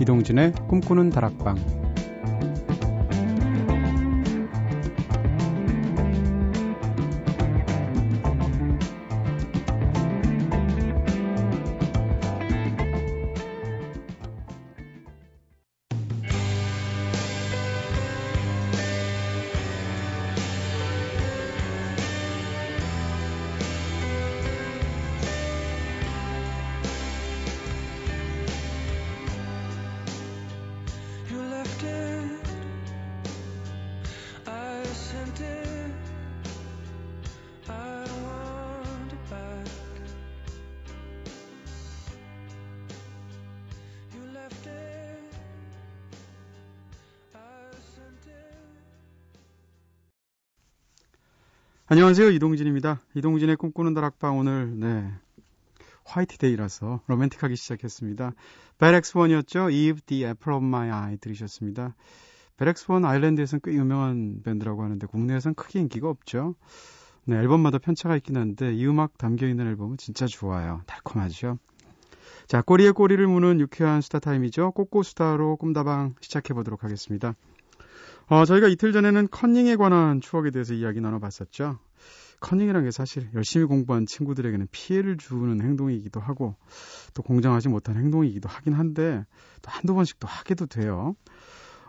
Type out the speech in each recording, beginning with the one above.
이동진의 꿈꾸는 다락방 안녕하세요. 이동진입니다. 이동진의 꿈꾸는 다락방 오늘 네. 화이트데이라서 로맨틱하게 시작했습니다. 베렉스원이었죠. Eve the Apple of My Eye 들으셨습니다. 베렉스원 아일랜드에서는 꽤 유명한 밴드라고 하는데 국내에서는 크게 인기가 없죠. 네, 앨범마다 편차가 있긴 한데 이 음악 담겨있는 앨범은 진짜 좋아요. 달콤하죠. 자, 꼬리에 꼬리를 무는 유쾌한 수다 타임이죠. 꼬꼬수다로 꿈다방 시작해보도록 하겠습니다. 어, 저희가 이틀 전에는 커닝에 관한 추억에 대해서 이야기 나눠봤었죠. 커닝이라는 게 사실 열심히 공부한 친구들에게는 피해를 주는 행동이기도 하고 또 공정하지 못한 행동이기도 하긴 한데 또 한두 번씩 또 하게도 돼요.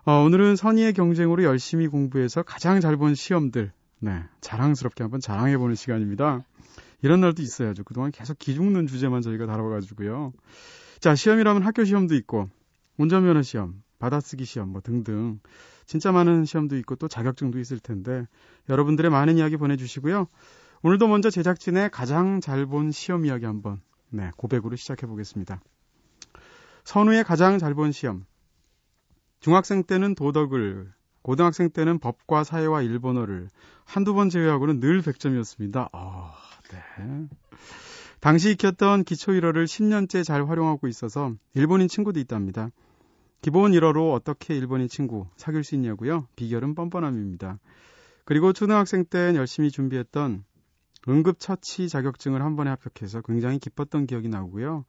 어, 오늘은 선의의 경쟁으로 열심히 공부해서 가장 잘 본 시험들 네, 자랑스럽게 한번 자랑해보는 시간입니다. 이런 날도 있어야죠. 그동안 계속 기죽는 주제만 저희가 다뤄가지고요. 자, 시험이라면 학교 시험도 있고 운전면허 시험, 받아쓰기 시험 뭐 등등 진짜 많은 시험도 있고 또 자격증도 있을 텐데 여러분들의 많은 이야기 보내주시고요. 오늘도 먼저 제작진의 가장 잘 본 시험 이야기 한번 네 고백으로 시작해 보겠습니다. 선우의 가장 잘 본 시험. 중학생 때는 도덕을, 고등학생 때는 법과 사회와 일본어를 한두 번 제외하고는 늘 100점이었습니다. 아, 네. 당시 익혔던 기초 1어를 10년째 잘 활용하고 있어서 일본인 친구도 있답니다. 기본 1어로 어떻게 일본인 친구 사귈 수 있냐고요? 비결은 뻔뻔함입니다. 그리고 초등학생 땐 열심히 준비했던 응급처치 자격증을 한 번에 합격해서 굉장히 기뻤던 기억이 나고요.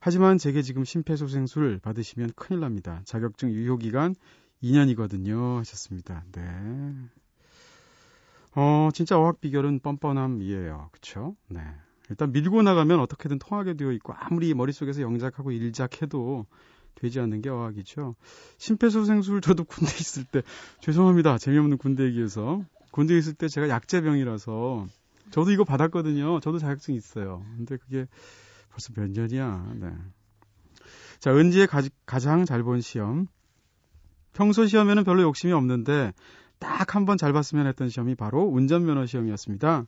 하지만 제게 지금 심폐소생술 받으시면 큰일 납니다. 자격증 유효기간 2년이거든요. 하셨습니다. 네. 어, 진짜 어학 비결은 뻔뻔함이에요. 그쵸? 네. 일단 밀고 나가면 어떻게든 통하게 되어 있고 아무리 머릿속에서 영작하고 일작해도 되지 않는 게 어학이죠. 심폐소생술 저도 군대 있을 때 죄송합니다. 재미없는 군대 얘기해서 군대 있을 때 제가 약제병이라서 저도 이거 받았거든요. 저도 자격증 있어요. 근데 그게 벌써 몇 년이야. 네. 자, 은지의 가, 가장 잘 본 시험. 평소 시험에는 별로 욕심이 없는데 딱 한 번 잘 봤으면 했던 시험이 바로 운전면허 시험이었습니다.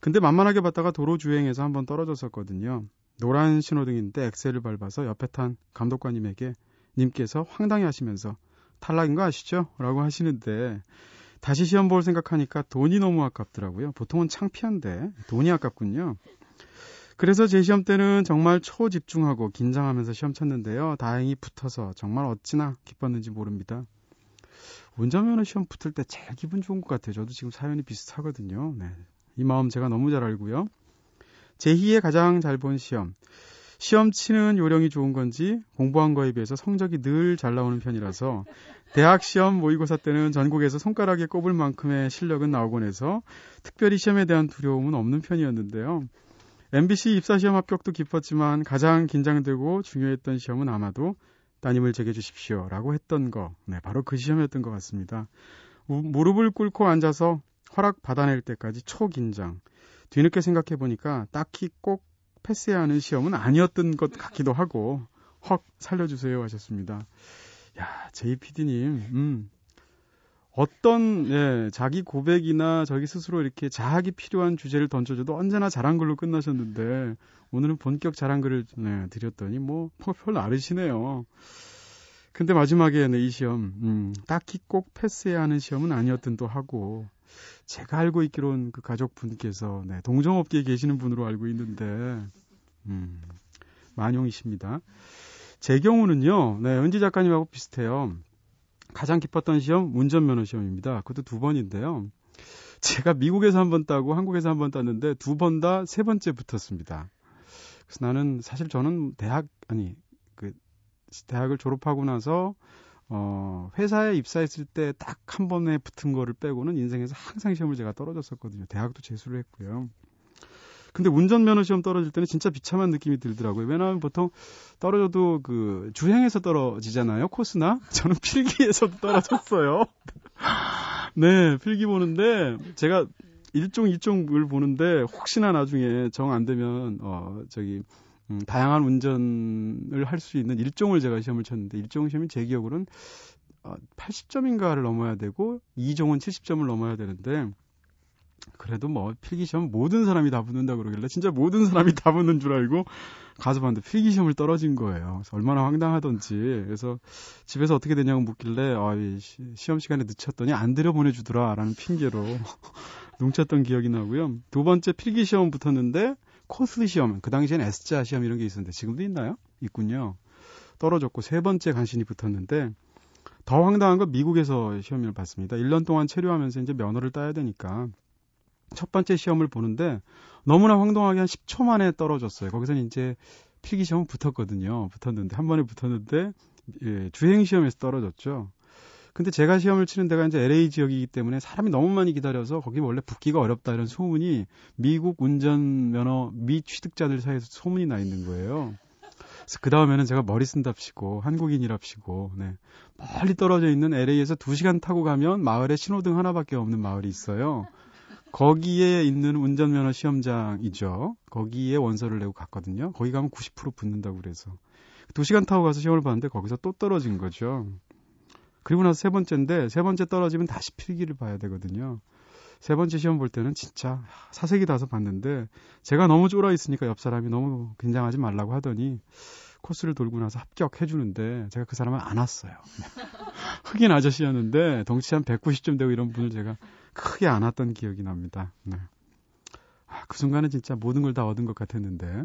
근데 만만하게 봤다가 도로 주행에서 한 번 떨어졌었거든요. 노란 신호등인데 엑셀을 밟아서 옆에 탄 감독관님에게 님께서 황당해 하시면서 탈락인 거 아시죠? 라고 하시는데 다시 시험 볼 생각하니까 돈이 너무 아깝더라고요. 보통은 창피한데 돈이 아깝군요. 그래서 제 시험 때는 정말 초집중하고 긴장하면서 시험 쳤는데요. 다행히 붙어서 정말 어찌나 기뻤는지 모릅니다. 운전면허 시험 붙을 때 제일 기분 좋은 것 같아요. 저도 지금 사연이 비슷하거든요. 네. 이 마음 제가 너무 잘 알고요. 제2의 가장 잘 본 시험. 시험 치는 요령이 좋은 건지 공부한 거에 비해서 성적이 늘 잘 나오는 편이라서 대학 시험 모의고사 때는 전국에서 손가락에 꼽을 만큼의 실력은 나오곤 해서 특별히 시험에 대한 두려움은 없는 편이었는데요. MBC 입사 시험 합격도 기뻤지만 가장 긴장되고 중요했던 시험은 아마도 따님을 제게 주십시오 라고 했던 거. 네, 바로 그 시험이었던 것 같습니다. 무릎을 꿇고 앉아서 허락 받아낼 때까지 초긴장. 뒤늦게 생각해 보니까 딱히 꼭 패스해야 하는 시험은 아니었던 것 같기도 하고 헉 살려주세요 하셨습니다. 야 JPD님, 음, 어떤 예, 자기 고백이나 자기 스스로 이렇게 자학이 필요한 주제를 던져줘도 언제나 걸로 끝나셨는데 오늘은 본격 잘한 글을 네, 드렸더니 뭐 별로 아르시네요. 근데 마지막에 네, 이 시험 음, 딱히 꼭 패스해야 하는 시험은 아니었던 또 하고 제가 알고 있기로는 그 가족분께서 네, 동종업계에 계시는 분으로 알고 있는데 음, 만용이십니다. 제 경우는요, 네, 은지 작가님하고 비슷해요. 가장 기뻤던 시험 운전면허 시험입니다. 그것도 두 번인데요. 제가 미국에서 한 번 따고 한국에서 한 번 땄는데 두 번 다 세 번째 붙었습니다. 그래서 나는 사실 저는 대학 아니 그 대학을 졸업하고 나서 어, 회사에 입사했을 때 딱 한 번에 붙은 거를 빼고는 인생에서 항상 시험을 제가 떨어졌었거든요. 대학도 재수를 했고요. 근데 운전면허 시험 떨어질 때는 진짜 비참한 느낌이 들더라고요. 왜냐하면 보통 떨어져도 그 주행에서 떨어지잖아요. 코스나. 저는 필기에서도 떨어졌어요. 네, 필기 보는데 제가 1종, 2종을 보는데 혹시나 나중에 정 안 되면 어 저기 음, 다양한 운전을 할 수 있는 1종을 제가 시험을 쳤는데 1종 시험이 제 기억으로는 어, 80점인가를 넘어야 되고 2종은 70점을 넘어야 되는데 그래도 뭐 필기시험 모든 사람이 다 붙는다 그러길래 진짜 모든 사람이 다 붙는 줄 알고 가서 봤는데 필기시험을 떨어진 거예요. 그래서 얼마나 황당하던지. 그래서 집에서 어떻게 되냐고 묻길래 아, 시험 시간에 늦췄더니 안 들여 보내주더라라는 핑계로 농쳤던 기억이 나고요. 두 번째 필기시험 붙었는데 코스 시험, 그 당시엔 S자 시험 이런 게 있었는데 지금도 있나요? 있군요. 떨어졌고 세 번째 간신히 붙었는데 더 황당한 건 미국에서 시험을 봤습니다. 1년 동안 체류하면서 이제 면허를 따야 되니까 첫 번째 시험을 보는데 너무나 황당하게 한 10초 만에 떨어졌어요. 거기서는 이제 필기 시험은 붙었거든요. 붙었는데 한 번에 붙었는데 예, 주행 시험에서 떨어졌죠. 근데 제가 시험을 치는 데가 이제 LA 지역이기 때문에 사람이 너무 많이 기다려서 거기 원래 붙기가 어렵다 이런 소문이 미국 운전면허 미 취득자들 사이에서 소문이 나 있는 거예요. 그래서 그 다음에는 제가 머리 쓴답시고 한국인이랍시고 네. 멀리 떨어져 있는 LA에서 2시간 타고 가면 마을에 신호등 하나밖에 없는 마을이 있어요. 거기에 있는 운전면허 시험장이죠. 거기에 원서를 내고 갔거든요. 거기 가면 90% 붙는다고 그래서. 2시간 타고 가서 시험을 봤는데 거기서 또 떨어진 거죠. 그리고 나서 세 번째인데 세 번째 떨어지면 다시 필기를 봐야 되거든요. 세 번째 시험 볼 때는 진짜 사색이 나서 봤는데 제가 너무 쫄아 있으니까 옆 사람이 너무 긴장하지 말라고 하더니 코스를 돌고 나서 합격해 주는데 제가 그 사람을 안 왔어요. 흑인 아저씨였는데 덩치 한 190점 되고 이런 분을 제가 크게 안 왔던 기억이 납니다. 네. 아, 그 순간은 진짜 모든 걸 다 얻은 것 같았는데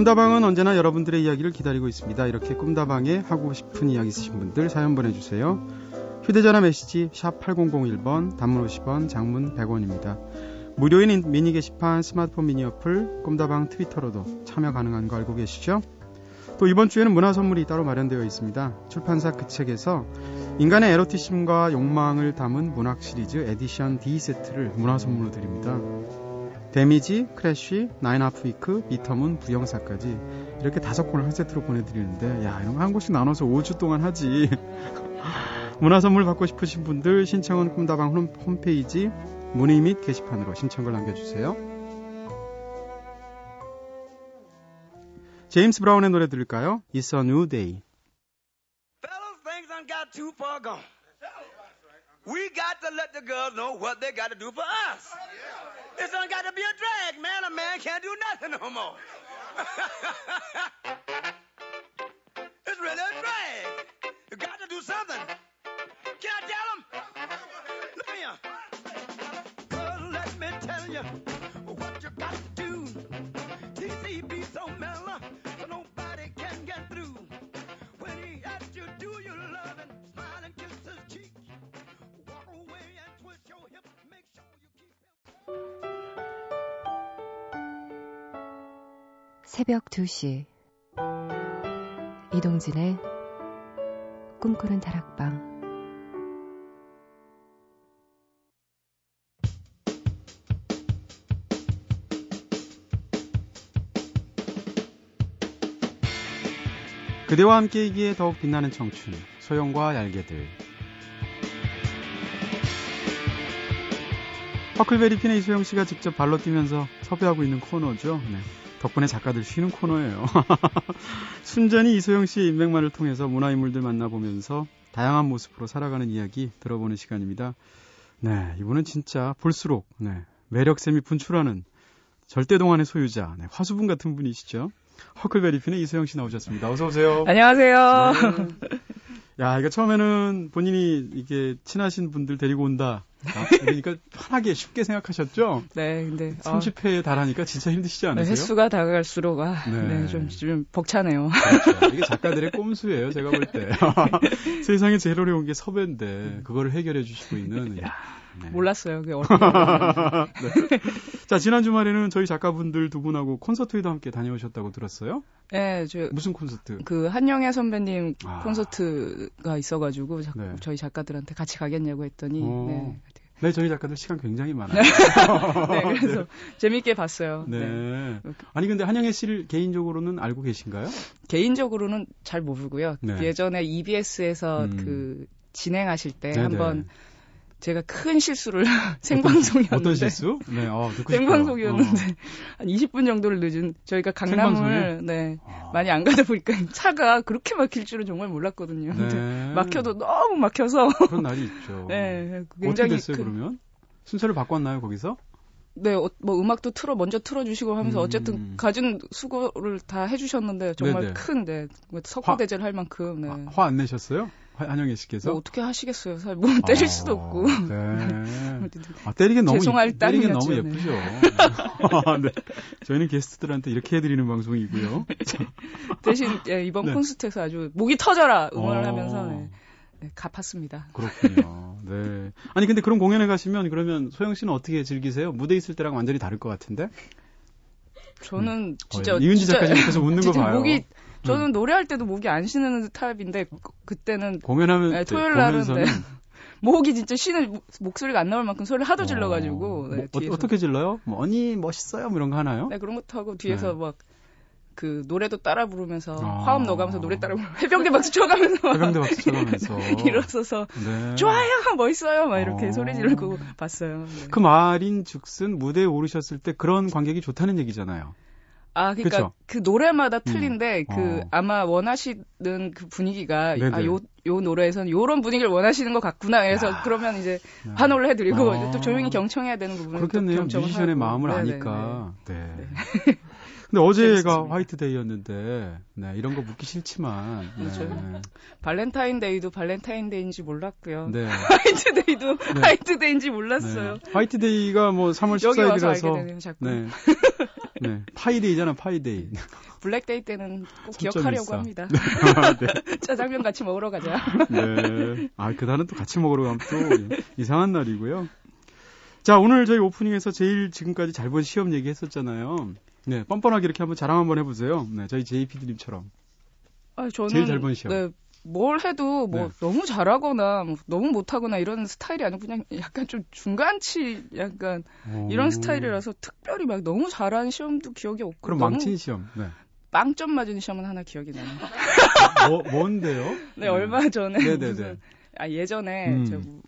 꿈다방은 언제나 여러분들의 이야기를 기다리고 있습니다. 이렇게 꿈다방에 하고 싶은 이야기 있으신 분들 사연 보내주세요. 휴대전화 메시지 샵 8001번 단문 50원 장문 100원입니다. 무료인 미니 게시판 스마트폰 미니 어플 꿈다방 트위터로도 참여 가능한 거 알고 계시죠? 또 이번 주에는 문화 선물이 따로 마련되어 있습니다. 출판사 그 책에서 인간의 에로티즘과 욕망을 담은 문학 시리즈 Edition D 세트를 문화 선물로 드립니다. Damage, Crash, Nine Half Week, Bitter Moon, 부영사까지 이렇게 다섯 권을 한 세트로 보내드리는데 야 이런 거 한 권씩 나눠서 5주 동안 하지. 문화 선물 받고 싶으신 분들 신청은 꿈다방 홈페이지 문의 및 게시판으로 신청을 남겨주세요. 제임스 브라운의 노래 들을까요? It's a new day. We got to let the girls know what they got to do for us. It's done got to be a drag, man. A man can't do nothing no more. it's really a drag. You got to do something. Can I tell them? Look here. 새벽 2시 이동진의 꿈꾸는 다락방 그대와 함께이기에 더욱 빛나는 청춘, 소영과 얄개들. 퍼클베리 핀의 이소영 씨가 직접 발로 뛰면서 섭외하고 있는 코너죠. 네. 덕분에 작가들 쉬는 코너예요. 순전히 이소영 씨의 인맥만을 통해서 문화인물들 만나보면서 다양한 모습으로 살아가는 이야기 들어보는 시간입니다. 네, 이분은 진짜 볼수록 네, 매력샘이 분출하는 절대동안의 소유자, 네, 화수분 같은 분이시죠. 허클베리핀의 이소영 씨 나오셨습니다. 어서 오세요. 안녕하세요. 네. 야, 이거 처음에는 본인이 이게 친하신 분들 데리고 온다. 아, 그러니까 편하게 쉽게 생각하셨죠? 네, 근데 30회에 달하니까 진짜 힘드시지 네, 않으세요? 횟수가 다가갈수록 아, 네. 네. 좀, 좀 벅차네요. 그렇죠. 이게 작가들의 꼼수예요, 제가 볼 때. 세상에 제일 어려운 게 섭외인데 그거를 해결해 주시고 있는. 야, 네. 몰랐어요. 그게 어떻게. 네. 자, 지난 주말에는 저희 작가분들 두 분하고 콘서트에도 함께 다녀오셨다고 들었어요? 네, 저, 무슨 콘서트? 그 한영애 선배님 아. 콘서트가 있어가지고 자, 네. 저희 작가들한테 같이 가겠냐고 했더니 어. 네. 네, 저희 작가들 시간 굉장히 많아요. 네, 그래서 재밌게 봤어요. 네. 네. 아니 근데 한영애 씨를 개인적으로는 알고 계신가요? 개인적으로는 잘 모르고요. 네. 예전에 EBS에서 음. 그 진행하실 때 네네. 한번 제가 큰 실수를 생방송이었는데 어떤 실수? 네, 어. 생방송이었는데 어. 한 20분 정도를 늦은 저희가 강남을? 네 아. 많이 안 가다 보니까 차가 그렇게 막힐 줄은 정말 몰랐거든요. 네. 막혀도 너무 막혀서 그런 날이 있죠. 네 어떻게 굉장히 됐어요, 그- 그러면? 순서를 바꿨나요, 거기서? 네, 어, 뭐 음악도 틀어 먼저 틀어주시고 하면서 음. 어쨌든 가진 수고를 다 해주셨는데 정말 네네. 큰 네, 석고대제를 할 만큼 네. 화안 내셨어요? 화- 한영애 씨께서? 뭐 어떻게 하시겠어요? 사실 뭐 때릴 수도 없고. 네. 아, 때리긴 너무, 죄송할 예- 때리긴 너무 네. 예쁘죠. 아, 네. 저희는 게스트들한테 이렇게 해드리는 방송이고요. 대신 예, 이번 네. 콘서트에서 아주 목이 터져라 응원을 어. 하면서 네, 네, 갚았습니다. 그렇군요. 네. 아니, 근데 그런 공연에 가시면 그러면 소영 씨는 어떻게 즐기세요? 무대 있을 때랑 완전히 다를 것 같은데? 저는 진짜 어, 이은지 진짜 작가님 계속 웃는 거 봐요. 음. 목이 저는 노래할 때도 목이 안 쉬는 타입인데 그- 그때는 공연하면 네, 토요일 날은 네. 목이 진짜 쉬는 목- 목소리가 안 나올 만큼 소리를 하도 질러가지고 네, 뭐. 어, 떻게 질러요? 뭐, 언니 멋있어요? 뭐 이런 거 하나요? 네, 그런 것도 하고 뒤에서 네. 막그 노래도 따라 부르면서 아. 화음 넣어가면서 노래 따라 부르면서 해병대 박수 쳐가면서 해병대 박수 쳐가면서. 일어서서 네. 좋아요 멋있어요 막 이렇게 어. 소리 지르고 봤어요. 네. 그 말인 즉슨 무대에 오르셨을 때 그런 관객이 좋다는 얘기잖아요. 아 그러니까 그쵸? 그 노래마다 틀린데 그 어. 아마 원하시는 그 분위기가 네네. 아 요 요 노래에서는 요런 분위기를 원하시는 것 같구나. 그래서 야. 그러면 이제 네. 환호를 해드리고 아. 또 조용히 경청해야 되는 부분은 그렇겠네요. 뮤지션의 하고. 마음을 네네네. 아니까. 네. 근데 어제가. 화이트데이였는데, 네, 이런 거 묻기 싫지만. 네. 맞아요. 발렌타인데이도 발렌타인데이인지 몰랐고요. 네. 화이트데이도 네. 화이트데이인지 몰랐어요. 네. 화이트데이가 뭐 3월 여기 와서 알게 14일이라서. 되네요, 자꾸. 네. 네. Pi Day잖아, Pi Day. 블랙데이 때는 꼭 기억하려고 있어. 합니다. 네. 짜장면 같이 먹으러 가자. 네. 아, 그날은 또 같이 먹으러 가면 또 이상한 날이고요. 자, 오늘 저희 오프닝에서 제일 지금까지 잘 본 시험 얘기 했었잖아요. 네, 뻔뻔하게 이렇게 한번 자랑 한번 해보세요. 네, 저희 JPD님처럼. 아, 저는 제일 잘 본 시험. 네, 뭘 해도 뭐 네. 너무 잘하거나 뭐 너무 못하거나 이런 스타일이 아니고 그냥 약간 좀 중간치 약간 이런 오. 스타일이라서 특별히 막 너무 잘한 시험도 기억이 없고 그럼 망친 시험. 네. 빵점 맞은 시험은 하나 기억이 나요. 뭐, 뭔데요? 네, 얼마 전에 네네네. 무슨 아 예전에 음. 저 뭐,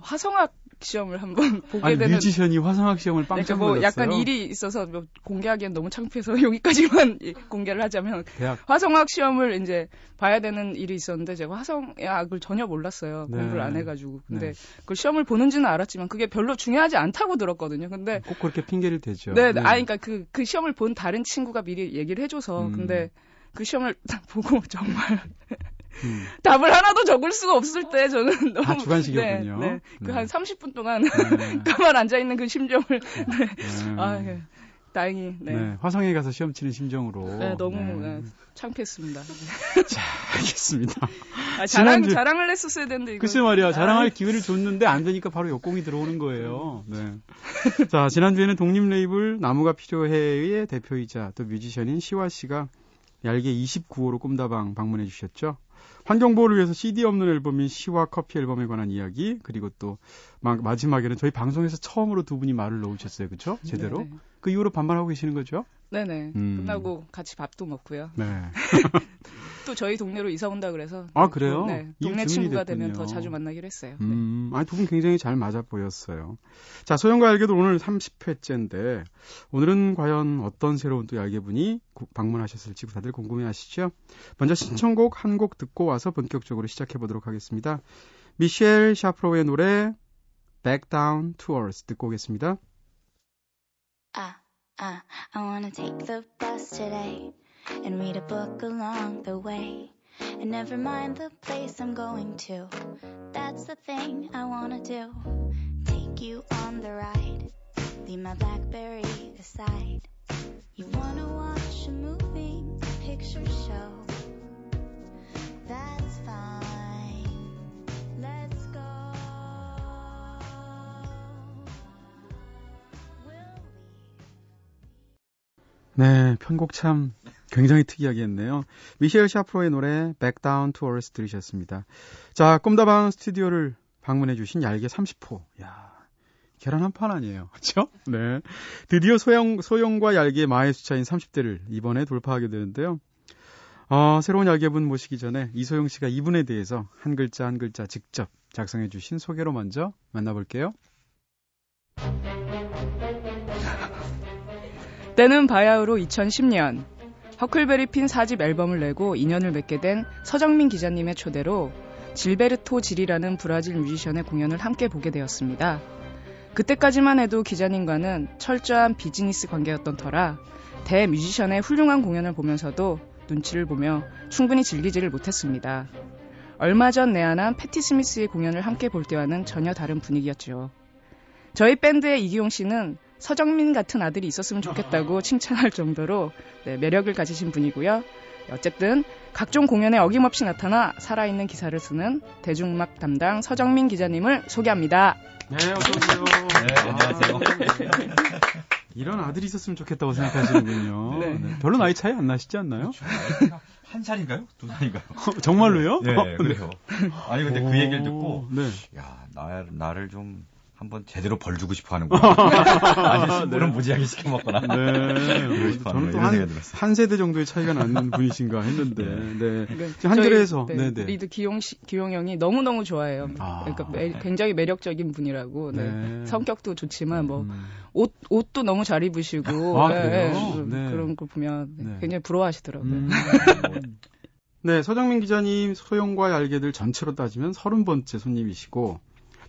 화성학 시험을 한번 보게 아니, 되는 뮤지션이 화성학 시험을 그러니까 빵점 뭐. 약간 일이 있어서 뭐 공개하기엔 너무 창피해서 여기까지만 이- 공개를 하자면 대학. 화성학 시험을 이제 봐야 되는 일이 있었는데 제가 화성학을 전혀 몰랐어요. 네. 공부를 안 해가지고. 근데 네. 그 시험을 보는지는 알았지만 그게 별로 중요하지 않다고 들었거든요. 근데 꼭 그렇게 핑계를 대죠. 네, 네. 아, 그러니까 그, 그 시험을 본 다른 친구가 미리 얘기를 해줘서 음. 근데 그 시험을 딱 보고 정말 음. 답을 하나도 적을 수가 없을 때 저는 너무 다 주관식이었군요. 네, 네. 네. 그한 30분 동안 네. 가만 앉아 있는 그 심정을 네. 네. 아, 예. 다행히 네. 네, 화성에 가서 시험 치는 심정으로. 네, 너무 네. 네, 창피했습니다. 자, 알겠습니다. 아, 자랑 지난주- 자랑을 했었어야 되는데 이거. 글쎄 말이야, 자랑할 아, 기회를 줬는데 안 되니까 바로 역공이 들어오는 거예요. 네. 자, 지난주에는 독립 레이블 나무가 필요해의 대표이자 또 뮤지션인 시화 씨가 얄개 29호로 꿈다방 방문해 주셨죠. 환경보호를 위해서 CD 없는 앨범인 시와 커피 앨범에 관한 이야기 그리고 또 마, 마지막에는 저희 방송에서 처음으로 두 분이 말을 넣으셨어요, 그렇죠? 제대로. 네네. 그 이후로 반말하고 계시는 거죠? 네네. 음. 끝나고 같이 밥도 먹고요. 네. 또 저희 동네로 이사 온다 그래서. 아, 그래요? 네. 동네 친구가 되면 됐군요. 더 자주 만나기로 했어요. 네. 음, 아니, 두 분 굉장히 잘 맞아 보였어요. 자, 소영과 알게도 오늘 30회째인데, 오늘은 과연 어떤 새로운 또 얄개분이 구- 방문하셨을지 다들 궁금해 하시죠? 먼저 신청곡 한 곡 듣고 와서 본격적으로 시작해 보도록 하겠습니다. 미셸 샤프로의 노래, Back Down to Earth 듣고 오겠습니다. Ah, ah, I wanna take the bus today and read a book along the way. And never mind the place I'm going to. That's the thing I wanna do. Take you on the ride. Leave my Blackberry aside. You wanna watch a moving picture show? That's 네, 편곡 참 굉장히 특이하게 했네요. 미셸 샤프로의 노래 Back Down to Earth 들으셨습니다. 자, 꿈다방 스튜디오를 방문해 주신 얄개 30호. 야, 계란 한 판 아니에요. 그렇죠? 네. 드디어 소형 소형과 얄개의 마의 수차인 30대를 이번에 돌파하게 되는데요. 어, 새로운 얄개분 모시기 전에 이소영 씨가 이분에 대해서 한 글자 한 글자 직접 작성해 주신 소개로 먼저 만나 볼게요. 때는 바야흐로 2010년 허클베리 핀 4집 앨범을 내고 인연을 맺게 된 서정민 기자님의 초대로 질베르토 질이라는 브라질 뮤지션의 공연을 함께 보게 되었습니다. 그때까지만 해도 기자님과는 철저한 비즈니스 관계였던 터라 대 뮤지션의 훌륭한 공연을 보면서도 눈치를 보며 충분히 즐기지를 못했습니다. 얼마 전 내한한 패티 스미스의 공연을 함께 볼 때와는 전혀 다른 분위기였죠. 저희 밴드의 이기용 씨는 서정민 같은 아들이 있었으면 좋겠다고 칭찬할 정도로 네, 매력을 가지신 분이고요. 어쨌든 각종 공연에 어김없이 나타나 살아있는 기사를 쓰는 대중음악 담당 서정민 기자님을 소개합니다. 네, 어서 오세요. 네, 안녕하세요. 이런 아들이 있었으면 좋겠다고 생각하시는군요. 네. 네, 별로 나이 차이 안 나시지 않나요? 한 살인가요? 두 살인가요? 정말로요? 네, 그래요. 아니 근데 그 얘기를 듣고 네. 야, 나, 나를 좀 한번 제대로 벌 주고 싶어 하는구나. 아니, 신부는 무지하게 시켜먹거나. 네. 그러고 싶어 저는 하는 또 한. 한 세대 정도의 차이가 나는 분이신가 했는데, 네. 네, 지금 한겨레에서, 저희, 네, 네, 네. 리드 기용 씨, 기용 형이 너무 너무 좋아해요. 아. 그러니까 매- 굉장히 매력적인 분이라고. 네. 네. 성격도 좋지만 뭐 음. 옷 옷도 너무 잘 입으시고 아, 네, 그래요? 네, 네. 그런 거 보면 네, 네. 굉장히 부러워하시더라고요. 음. 네, 서정민 기자님 소형과 얄개들 전체로 따지면 서른 번째 손님이시고,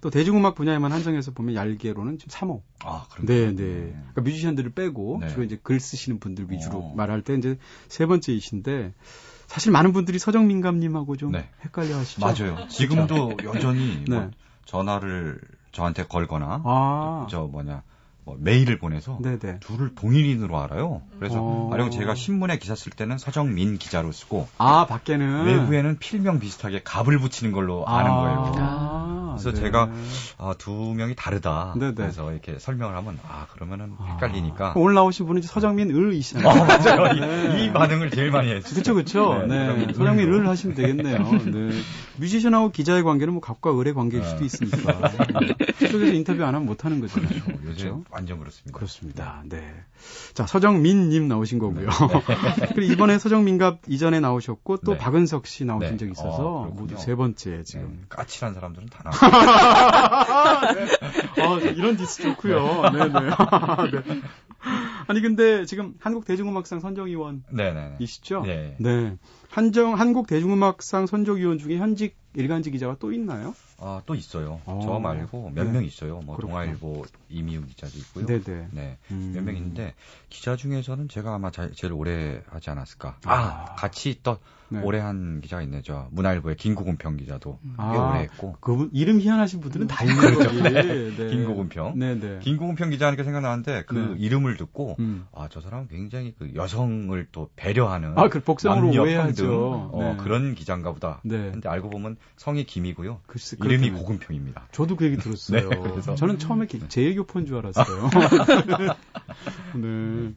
또 대중음악 분야에만 한정해서 보면 얄개로는 지금 3호. 아, 그럼. 네, 네. 그러니까 뮤지션들을 빼고 네. 주로 이제 글 쓰시는 분들 위주로 어. 말할 때 이제 세 번째이신데 사실 많은 분들이 서정민 감님하고 좀 네. 헷갈려 하시죠. 맞아요. 지금도 여전히 네. 뭐 전화를 저한테 걸거나 아, 저 뭐냐 뭐 메일을 보내서 네네. 둘을 동일인으로 알아요. 그래서 어. 가령 제가 신문에 기사 쓸 때는 서정민 기자로 쓰고 아, 밖에는 외부에는 필명 비슷하게 갑을 붙이는 걸로 아는 거예요. 아, 그래서 네. 제가 아, 두 명이 다르다. 네네. 그래서 이렇게 설명을 하면 아 그러면은 아. 헷갈리니까. 오늘 나오신 분은 이제 서정민 을이시잖아요. 아 맞아요. 이- 네. 이, 반응을 제일 많이 했어요. 그쵸, 그쵸. 네, 네. 서정민. 을 하시면 되겠네요. 네. 뮤지션하고 기자의 관계는 뭐 갑과 을의 관계일 수도 네. 있으니까. 그쪽에서 인터뷰 안 하면 못 하는 거잖아요. 요새 그렇죠? 완전 그렇습니다. 그렇습니다. 네. 자, 서정민님 나오신 거고요. 네. 그리고 이번에 서정민갑 이전에 나오셨고 또 네. 박은석 씨 나오신 네. 적이 있어서 어. 모두 세 번째 네, 지금. 까칠한 사람들은 다 나와. 아, 이런 디스 좋고요. 네네. 네. 아니 근데 지금 한국 대중음악상 선정위원 이시죠? 네네네. 네. 네. 한정 한국 대중음악상 선정위원 중에 현직 일간지 기자가 또 있나요? 아, 또 있어요. 어. 저 말고 몇 네. 명 있어요. 뭐 그렇구나. 동아일보 이미훈 기자도 있고요. 네네. 네. 음. 몇명 있는데 기자 중에서는 제가 아마 자- 제일 오래 하지 않았을까. 아. 아, 같이 있던 네. 오래 한 기자가 있네. 저 문화일보의 김구근평 기자도 꽤 아. 오래 했고. 그분 이름 희한하신 분들은 다 있는 거지. 네. 김고은평. 네 네. 김구근평 기자니까 생각나는데 그 네. 이름을 듣고 음. 아, 저 사람은 굉장히 그 여성을 또 배려하는 아, 그 복성으로 남녀 오해하죠. 평등, 어, 네. 그런 기자인가 보다. 네. 근데 알고 보면 성이 김이고요. 글쎄, 이름이 그렇다면. 고근평입니다. 저도 그 얘기 들었어요. 네, 그래서- 저는 처음에 기- 재일교포인 줄 알았어요. 네.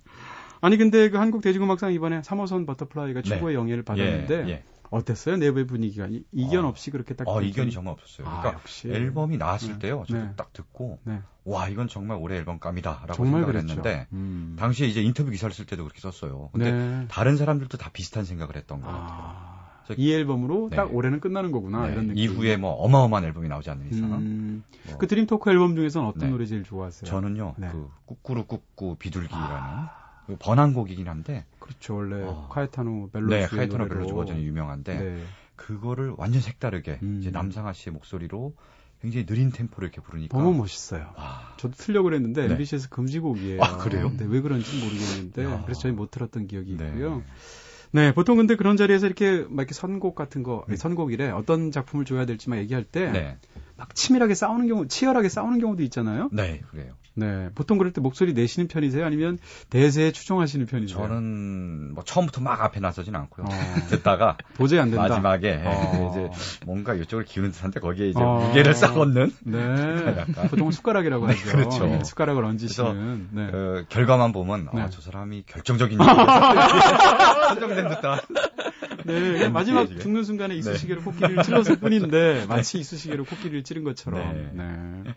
아니 근데 그 한국 대중음악상 이번에 3호선 버터플라이가 네. 최고의 영예를 받았는데 예, 예. 어땠어요? 내부의 분위기가 이- 이견 어. 없이 그렇게 딱 어, 이견이 정말 없었어요. 아, 그러니까 역시. 앨범이 나왔을 네. 때요. 저도 네. 딱 듣고 네. 와 이건 정말 올해 앨범감이다라고 정말 생각을 그랬죠. 했는데 음. 당시에 이제 인터뷰 기사를 쓸 때도 그렇게 썼어요. 근데 네. 다른 사람들도 다 비슷한 생각을 했던 것 같아요. 아, 이 앨범으로 네. 딱 올해는 끝나는 거구나 네, 이런 느낌. 이후에 뭐 어마어마한 앨범이 나오지 않는 이상 음, 뭐 그 Dreamtalk 앨범 중에서는 어떤 네. 노래 제일 좋아하세요? 저는요 네. 그 꾸꾸루 꾸꾸 비둘기라는 아. 그 번안곡이긴 한데 그렇죠 원래 어. 카에타노 벨로주의 네 노래로. 벨로주 버전이 유명한데 네. 그거를 완전 색다르게 음. 이제 남상아 씨의 목소리로 굉장히 느린 템포를 이렇게 부르니까 너무 멋있어요. 와, 저도 틀려고 그랬는데 네. MBC에서 금지곡이에요. 아, 그래요? 네, 왜 그런지 모르겠는데 야. 그래서 저희 못 들었던 기억이 네. 있고요. 네, 보통 근데 그런 자리에서 이렇게 막 이렇게 선곡 같은 거, 음. 선곡이래 어떤 작품을 줘야 될지 막 얘기할 때 막 네, 치밀하게 싸우는 경우, 치열하게 싸우는 경우도 있잖아요. 네, 그래요. 네, 보통 그럴 때 목소리 내시는 편이세요? 아니면 대세에 추종하시는 편이세요? 저는 뭐 처음부터 막 앞에 나서진 않고요. 어, 듣다가 도저히 안 된다. 마지막에 어. 이제 뭔가 이쪽을 기우는 듯한데 거기에 이제 어. 무게를 쌓았는 네. 보통 숟가락이라고 네, 하죠. 그렇죠. 네, 숟가락을 얹으시는. 네. 어, 결과만 보면 네. 아, 저 사람이 결정적인 선정된 듯한 네, 그냥 마지막. 죽는 순간에 이쑤시개로 코끼리를 찔렀을 뿐인데 마치 이쑤시개로 코끼리를 찌른 것처럼. 네.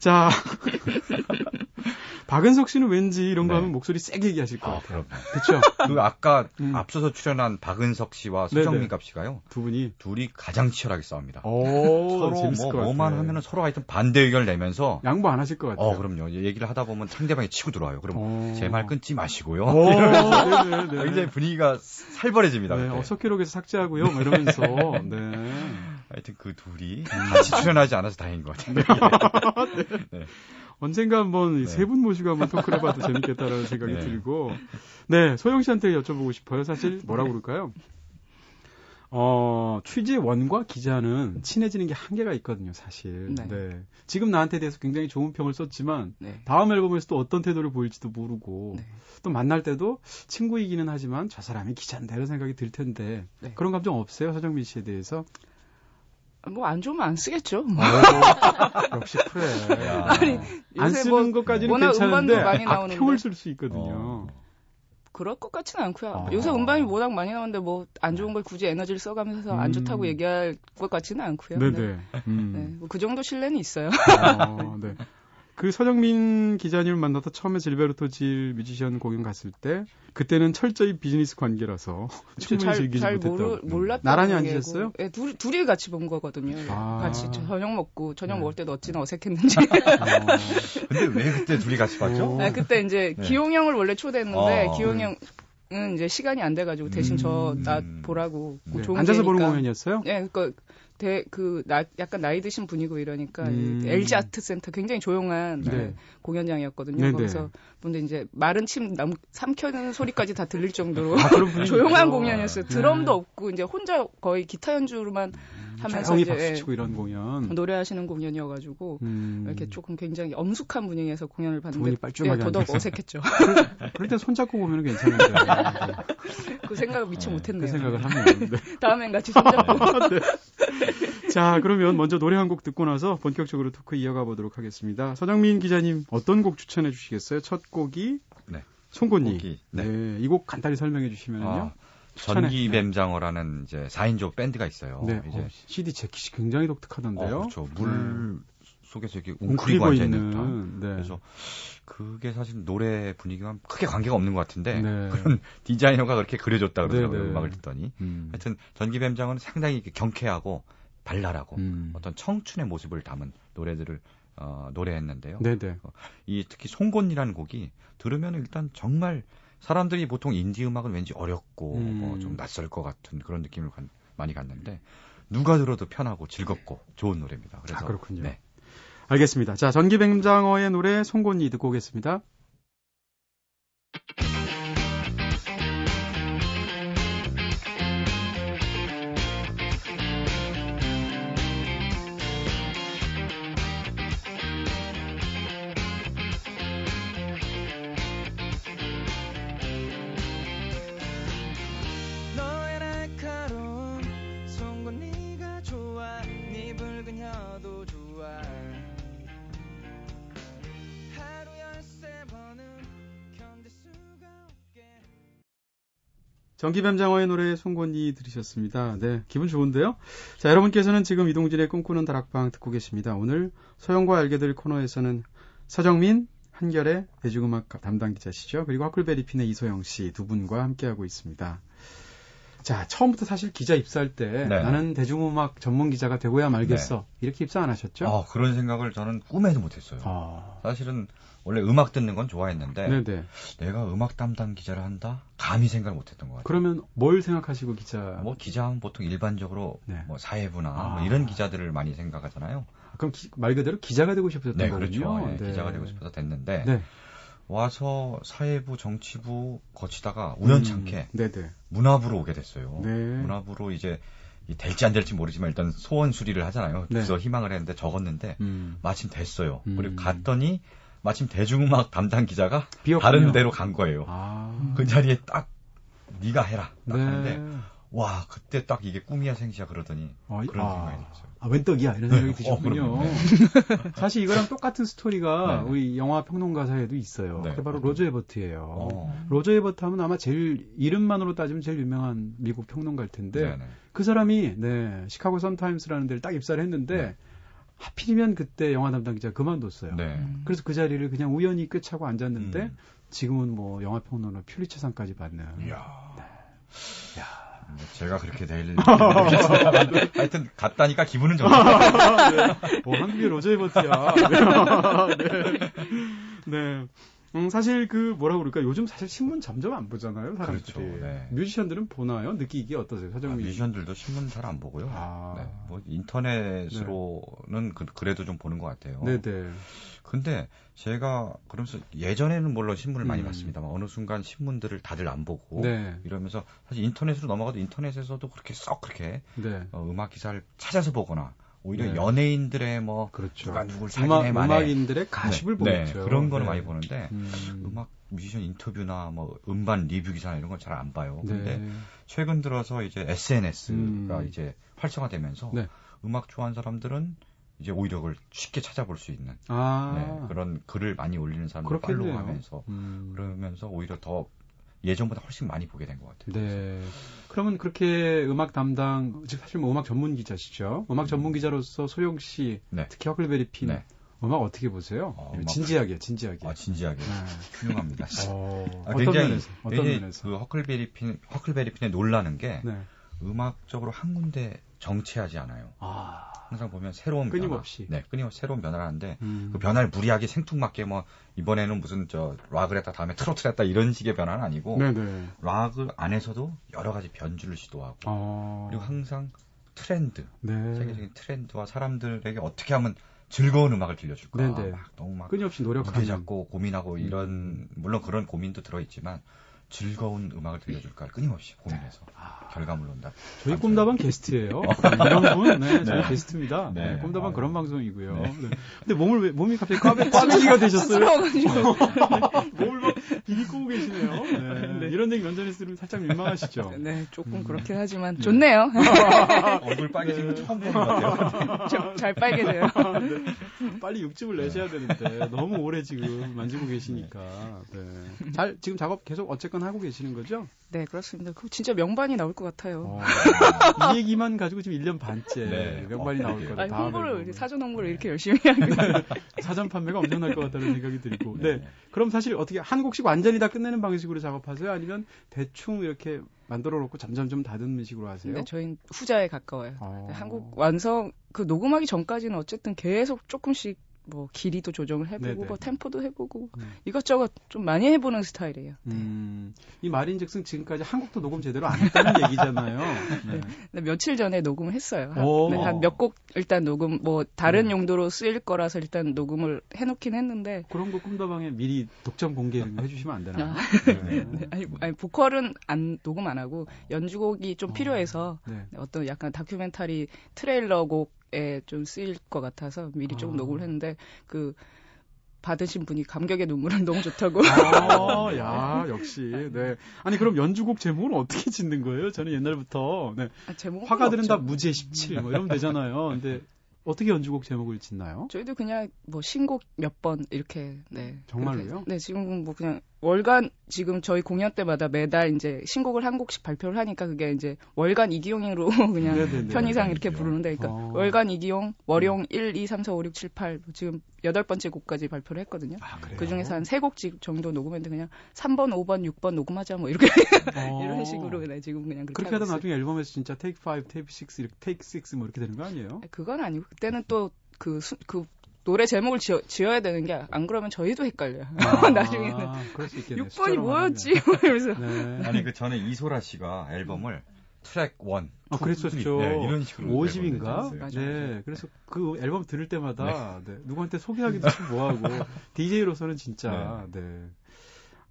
네. 자, 박은석 씨는 왠지 이런 거 네. 하면 목소리 세게 얘기하실 것 아, 같아요. 그럼 그렇죠? 그 아까 음. 앞서서 출연한 박은석 씨와 네네. 서정민 갑 씨가요. 두 분이. 둘이 가장 치열하게 싸웁니다. 오, 서로 재밌을 뭐것 뭐만 같아요. 하면은 서로 하여튼 반대 의견을 내면서 양보 안 하실 것 같아요. 어 그럼요 얘기를 하다 보면 상대방이 치고 들어와요. 그럼 어. 제말 끊지 마시고요. 오, 네네네. 굉장히 분위기가 살벌해집니다. 네. 어, 석기록에서 삭제하고요. 뭐 이러면서. 네. 하여튼 그 둘이 같이 출연하지 않아서 다행인 것 같아요. 언젠가 한번 네. 세분 모시고 한번 토크를 해봐도 재밌겠다라는 생각이 네. 들고. 네, 소영 씨한테 여쭤보고 싶어요. 사실 뭐라고 그럴까요? 어, 취재원과 기자는 친해지는 게 한계가 있거든요, 사실. 네. 네. 지금 나한테 대해서 굉장히 좋은 평을 썼지만, 네. 다음 앨범에서 또 어떤 태도를 보일지도 모르고, 네. 또 만날 때도 친구이기는 하지만 저 사람이 기자인데 이런 생각이 들 텐데, 네. 그런 감정 없어요, 서정민 씨에 대해서? 뭐 안 좋으면 안 쓰겠죠. 뭐. 어, 역시 그래. 야. 아니, 안 요새 쓰는 뭐 것까지는 워낙 괜찮은데 음반도 많이 나오는데. 악평을 쓸 수 있거든요. 어. 그럴 것 같지는 않고요. 아. 요새 음반이 워낙 많이 나오는데 뭐 안 좋은 걸 굳이 에너지를 써가면서 안 음. 좋다고 얘기할 것 같지는 않고요. 네네. 네. 음. 네, 뭐 그 정도 신뢰는 있어요. 어, 네. 그 서정민 기자님을 만나서 처음에 질베르토 질 뮤지션 공연 갔을 때 그때는 철저히 비즈니스 관계라서 충분히 잘, 즐기지 잘 못했다고. 모르, 몰랐던 나란히 관계고. 앉으셨어요? 네, 둘, 둘이 같이 본 거거든요. 아. 같이 저- 저녁 먹고 저녁 네. 먹을 때도 어찌나 어색했는지. 어, 근데 왜 그때 둘이 같이 봤죠? 어. 아, 그때 이제 네. 기용 형을 원래 초대했는데 어. 기용 형 은 이제 시간이 안 돼가지고 대신 저 음. 나 보라고 네. 앉아서 보는. 공연이었어요? 네, 그니까 대, 그, 나, 약간 나이 드신 분이고 이러니까, 음. 이 LG 아트 센터 굉장히 조용한 네. 공연장이었거든요. 네네. 거기서, 근데 이제 마른 침 남, 삼켜는 소리까지 다 들릴 정도로 아. 조용한 공연이었어요. 네. 드럼도 없고, 이제 혼자 거의 기타 연주로만 하면서 조용히 이제 박수 치고 이런 공연. 노래하시는 공연이어가지고, 음. 이렇게 조금 굉장히 엄숙한 분위기에서 공연을 봤는데, 네, 더더욱. 어색했죠. 그럴 때 손잡고 보면 괜찮은데. 네, 그 생각을 미처 네, 못했네요. 그 생각을 하면. 네. 다음엔 같이 손잡고. 자, 그러면 먼저 노래 한 곡 듣고 나서 본격적으로 토크 이어가 보도록 하겠습니다. 서정민 기자님 어떤 곡 추천해 주시겠어요? 첫 곡이 네. 송곳니. 네. 네. 이 곡 간단히 설명해 주시면요. 아. 전기뱀장어라는 이제 4인조 밴드가 있어요. 네. 이제 어, CD 재킷이 굉장히 독특하던데요. 어, 그렇죠. 물 속에서 이렇게 웅크리고 앉아 있는 듯한. 네. 그래서 그게 사실 노래 분위기와 크게 관계가 없는 것 같은데 네. 그런 디자이너가 그렇게 그려줬다 그러더라고요. 네, 네. 음악을 듣더니. 음. 하여튼 전기뱀장어는 상당히 경쾌하고 발랄하고 음. 어떤 청춘의 모습을 담은 노래들을 어, 노래했는데요. 네네. 이 특히 송곳니라는 곡이 들으면 일단 정말 사람들이 보통 인디 음악은 왠지 어렵고 음. 뭐좀 낯설 것 같은 그런 느낌을 간- 많이 갔는데 누가 들어도 편하고 즐겁고 좋은 노래입니다. 그래서 아, 그렇군요. 네. 알겠습니다. 자, 전기뱀장어의 노래 송곳니 듣고 오겠습니다. 전기뱀장어의 노래 송곳니 들으셨습니다. 네, 기분 좋은데요? 자, 여러분께서는 지금 이동진의 꿈꾸는 다락방 듣고 계십니다. 오늘 소영과 알게 될 코너에서는 서정민, 한결의 대중음악 담당 기자시죠. 그리고 하쿨베리핀의 이소영 씨 두 분과 함께하고 있습니다. 자, 처음부터 사실 기자 입사할 때 네. 나는 대중음악 전문 기자가 되고야 말겠어. 이렇게 입사 안 하셨죠? 아, 그런 생각을 저는 꿈에도 못 했어요. 아. 사실은 원래 음악 듣는 건 좋아했는데 네네. 내가 음악 담당 기자를 한다? 감히 생각을 못 했던 것 같아요. 그러면 뭘 생각하시고 기자? 뭐 기자하면 보통 일반적으로 네. 뭐 사회부나 아. 뭐 이런 기자들을 많이 생각하잖아요. 그럼 기- 말 그대로 기자가 되고 싶으셨던 네, 거군요. 그렇죠. 예, 네. 기자가 되고 싶어서 됐는데 네. 와서 사회부, 정치부 거치다가 우연찮게 음. 문화부로 오게 됐어요. 네. 문화부로 이제 이 될지 안 될지 모르지만 일단 소원 수리를 하잖아요. 네. 그래서 희망을 했는데 적었는데 음. 마침 됐어요. 음. 그리고 갔더니 마침 대중음악 담당 기자가 비었군요. 다른 데로 간 거예요. 아. 그 자리에 딱 네가 해라. 딱 네. 하는데 와 그때 딱 이게 꿈이야 생시야 그러더니 어, 그런 아. 생각이 들었어요. 아, 웬 떡이야? 이런 생각이 네. 드셨군요. 어. 사실 이거랑 똑같은 스토리가 네. 우리 영화 평론가 사이에도 있어요. 네. 그게 바로 로저 에버트예요. 어. 로저 에버트 하면 아마 제일 이름만으로 따지면 제일 유명한 미국 평론가일 텐데 네네. 그 사람이 네 시카고 선타임스라는 데를 딱 입사를 했는데 네. 하필이면 그때 영화 담당 기자 가 그만뒀어요. 네. 음. 그래서 그 자리를 그냥 우연히 꿰차고 앉았는데 음. 지금은 뭐 영화 평론가 퓰리처상까지 받는. 이야. 네. 뭐 제가 그렇게 될 하여튼 갔다니까 기분은 좋네요. 뭐 한국의 로저 에버트야. 네. 네. 음, 사실 그 뭐라고 그럴까 요즘 사실 신문 점점 안 보잖아요 사람들이. 그렇죠, 네. 뮤지션들은 보나요? 느끼기 어떠세요, 아, 사정민? 뮤지션들도 신문 잘 안 보고요. 아. 네. 뭐 인터넷으로는 그, 래도좀 보는 것 같아요. 네네. 근데 제가 그러면서 예전에는 물론 신문을 많이 음. 봤습니다만 어느 순간 신문들을 다들 안 보고 네. 이러면서 사실 인터넷으로 넘어가도 인터넷에서도 그렇게 썩 그렇게 네. 어, 음악 기사를 찾아서 보거나 오히려 네. 연예인들의 뭐 그렇죠. 누가 누굴 음악, 사진에 만에 음악인들의 가십을 네, 보겠죠. 네, 그런 거는 네. 많이 보는데 음. 음악 뮤지션 인터뷰나 뭐 음반 리뷰 기사나 이런 건잘안 봐요. 근데 네. 최근 들어서 이제 SNS가 음. 이제 활성화되면서 네. 음악 좋아하는 사람들은 이제 오히려 그걸 쉽게 찾아볼 수 있는 아. 네, 그런 글을 많이 올리는 사람들. 팔로우하면서 음. 그러면서 오히려 더 예전보다 훨씬 많이 보게 된 것 같아요. 네. 그러면 그렇게 음악 담당, 즉 사실 뭐 음악 전문 기자시죠. 음악 전문 기자로서 소영 씨, 네. 특히 허클베리 핀 네. 음악 어떻게 보세요? 어, 음악- 진지하게, 진지하게. 아 진지하게 네. 훌륭합니다. 어, 아, 어떤 굉장히 면에서? 어떤 면에서? 그 허클베리 핀 허클베리 핀에 놀라는 게 네. 음악적으로 한 군데 정체하지 않아요. 아. 항상 보면 새로운 끊임없이. 변화, 네, 끊임없이 새로운 변화를 하는데 음. 그 변화를 무리하게 생뚱맞게 뭐 이번에는 무슨 저 락을 했다 다음에 트로트를 했다 이런 식의 변화는 아니고 네네. 락을 안에서도 여러 가지 변주를 시도하고 어. 그리고 항상 트렌드 네. 세계적인 트렌드와 사람들에게 어떻게 하면 즐거운 음악을 들려줄까 네네. 막 너무 막 끊임없이 무게 노력하는. 잡고 고민하고 이런 물론 그런 고민도 들어있지만 즐거운 음악을 들려줄까 끊임없이 고민해서 결과물로 온다. 저희 아, 꿈다방 게스트예요. 이런 분, 네, 저희 네. 게스트입니다. 네, 네. 꿈다방 아유. 그런 방송이고요. 네. 네. 근데 몸을 왜, 몸이 갑자기 꽈배, 꽈배기가 되셨어요? 몸을 막 비비고 계시네요. 네. 이런 얘기 면전에서 들으면 살짝 민망하시죠? 네, 조금 음. 그렇긴 하지만 좋네요. 얼굴 빨개진 거 처음 보는 것 같아요. 좀잘 빨개져요. 빨리 육즙을 내셔야 되는데 너무 오래 지금 만지고 계시니까. 네. 잘 지금 작업 계속 어쨌건 하고 계시는 거죠? 네, 그렇습니다. 그 진짜 명반이 나올 것 같아요. 어, 이 얘기만 가지고 지금 1년 반째 네. 명반이 어, 나올. 거다. 아니, 홍보를. 사전 홍보를 이렇게 열심히 하고. 사전 판매가 엄청날 것 같다는 생각이 들고. 네. 네. 그럼 사실 어떻게 한 곡씩 완전히 다 끝내는 방식으로 작업하세요? 아니면 대충 이렇게 만들어 놓고 점점 좀 다듬는 식으로 하세요? 근데 저희는 후자에 가까워요. 어. 네, 한국 완성, 그 녹음하기 전까지는 어쨌든 계속 조금씩 뭐 길이도 조정을 해보고. 뭐 템포도 해보고 음. 이것저것 좀 많이 해보는 스타일이에요. 음, 이 말인즉슨 지금까지 한 곡도 녹음 제대로 안 했다는 얘기잖아요. 네. 근데 며칠 전에 녹음을 했어요. 오. 한몇 곡 일단 녹음 뭐 다른 음. 용도로 쓰일 거라서 일단 녹음을 해놓긴 했는데 그런 거 꿈다방에 미리 독점 공개 좀 해주시면 안 되나요? 아. 네. 네, 아니, 아니 보컬은 안 녹음 안 하고 연주곡이 좀 어. 필요해서 네. 어떤 약간 다큐멘터리 트레일러 곡에 좀 쓰일 것 같아서 미리 조금 아. 녹음을 했는데 그 받으신 분이 감격의 눈물을 너무 좋다고 아, 야, 역시. 네. 아니, 그럼 연주곡 제목은 어떻게 짓는 거예요? 저는 옛날부터. 네. 아, 제목 화가들은 다 무제 17, 뭐 이러면 되잖아요. 근데 어떻게 연주곡 제목을 짓나요? 저희도 그냥 뭐 신곡 몇 번 이렇게 네 정말로요? 네 지금은 뭐 그냥 월간 지금 저희 공연 때마다 매달 이제 신곡을 한 곡씩 발표를 하니까 그게 이제 월간 이기용으로 그냥 네네네. 편의상 이렇게 이기용. 부르는데 그러니까 어. 월간 이기용, 월용 1, 2, 3, 4, 5, 6, 7, 8 지금 여덟 번째 곡까지 발표를 했거든요. 아? 그 중에서 한 세 곡 정도 녹음했는데 그냥 3번, 5번, 6번 녹음하자 뭐 이렇게 어. 이런 식으로 네, 지금 그냥 그렇게, 그렇게 하다. 나중에 앨범에서 진짜 테이크 5, 테이크 6, 이렇게 테이크 6뭐 이렇게 되는 거 아니에요? 그건 아니고 그때는 또그그 노래 제목을 지어, 지어 야 되는 게 안 그러면 저희도 헷갈려요. 나중에는 아, 그럴 수 있겠네. 6번이 뭐였지? 이러면서 네. 아니 그 전에 이소라 씨가 앨범을 트랙 1, 아, 그랬었죠. 네, 이런 식으로 50인가? 앨범을 맞아요. 네. 그래서 그 앨범 들을 때마다 네, 누구한테 소개하기도 좀 뭐하고 DJ로서는 진짜 네.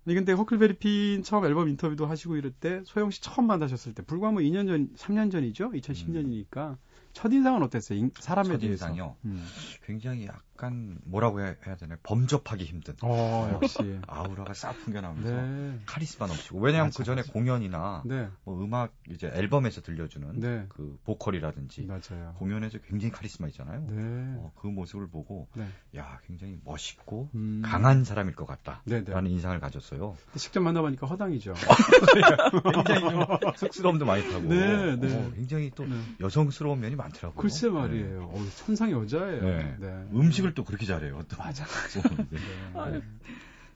아니 근데 허클베리 핀 처음 앨범 인터뷰도 하시고 이럴 때 소영 씨 처음 만나셨을 때 불과 뭐 2년 전, 3년 전이죠? 2010년이니까 첫 인상은 어땠어요? 인- 사람에 첫 대해서. 인상이요? 음. 굉장히 약 간 뭐라고 해야, 해야 되나요? 범접하기 힘든 어, 역시. 아우라가 싹 풍겨나면서 네. 카리스마 넘치고 왜냐하면 그 전에 맞아. 공연이나 네. 뭐 음악 이제 앨범에서 들려주는 네. 그 보컬이라든지 맞아요. 공연에서 굉장히 카리스마 있잖아요. 네. 어, 그 모습을 보고 네. 야 굉장히 멋있고 음. 강한 사람일 것 같다라는 네네. 인상을 가졌어요. 직접 만나보니까 허당이죠. 굉장히 좀 쑥스러움도 많이 타고 네, 네. 어, 굉장히 또 네. 여성스러운 면이 많더라고요. 글쎄 말이에요. 어, 천상 여자예요. 네. 네. 음식을 또 그렇게 잘해요. 또. 맞아. 아유,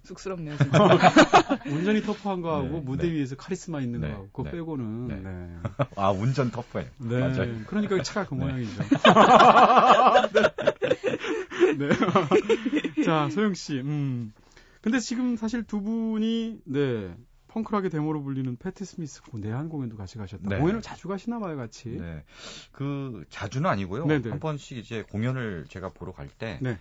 쑥스럽네요. 진짜. 운전이 터프한 거하고 네, 무대 네. 위에서 카리스마 있는 네, 거하고 그거 네, 빼고는 네. 네. 아 운전 터프해. 네. 맞아요. 그러니까 차가 그 네. 모양이죠. 네. 네. 자, 소영 씨. 음. 근데 지금 사실 두 분이 네. 펑크락의 데모로 불리는 패티 스미스 내한 공연도 같이 가셨다. 네. 공연을 자주 가시나 봐요, 같이. 네. 그 자주는 아니고요. 네네. 한 번씩 이제 공연을 제가 보러 갈때저 네.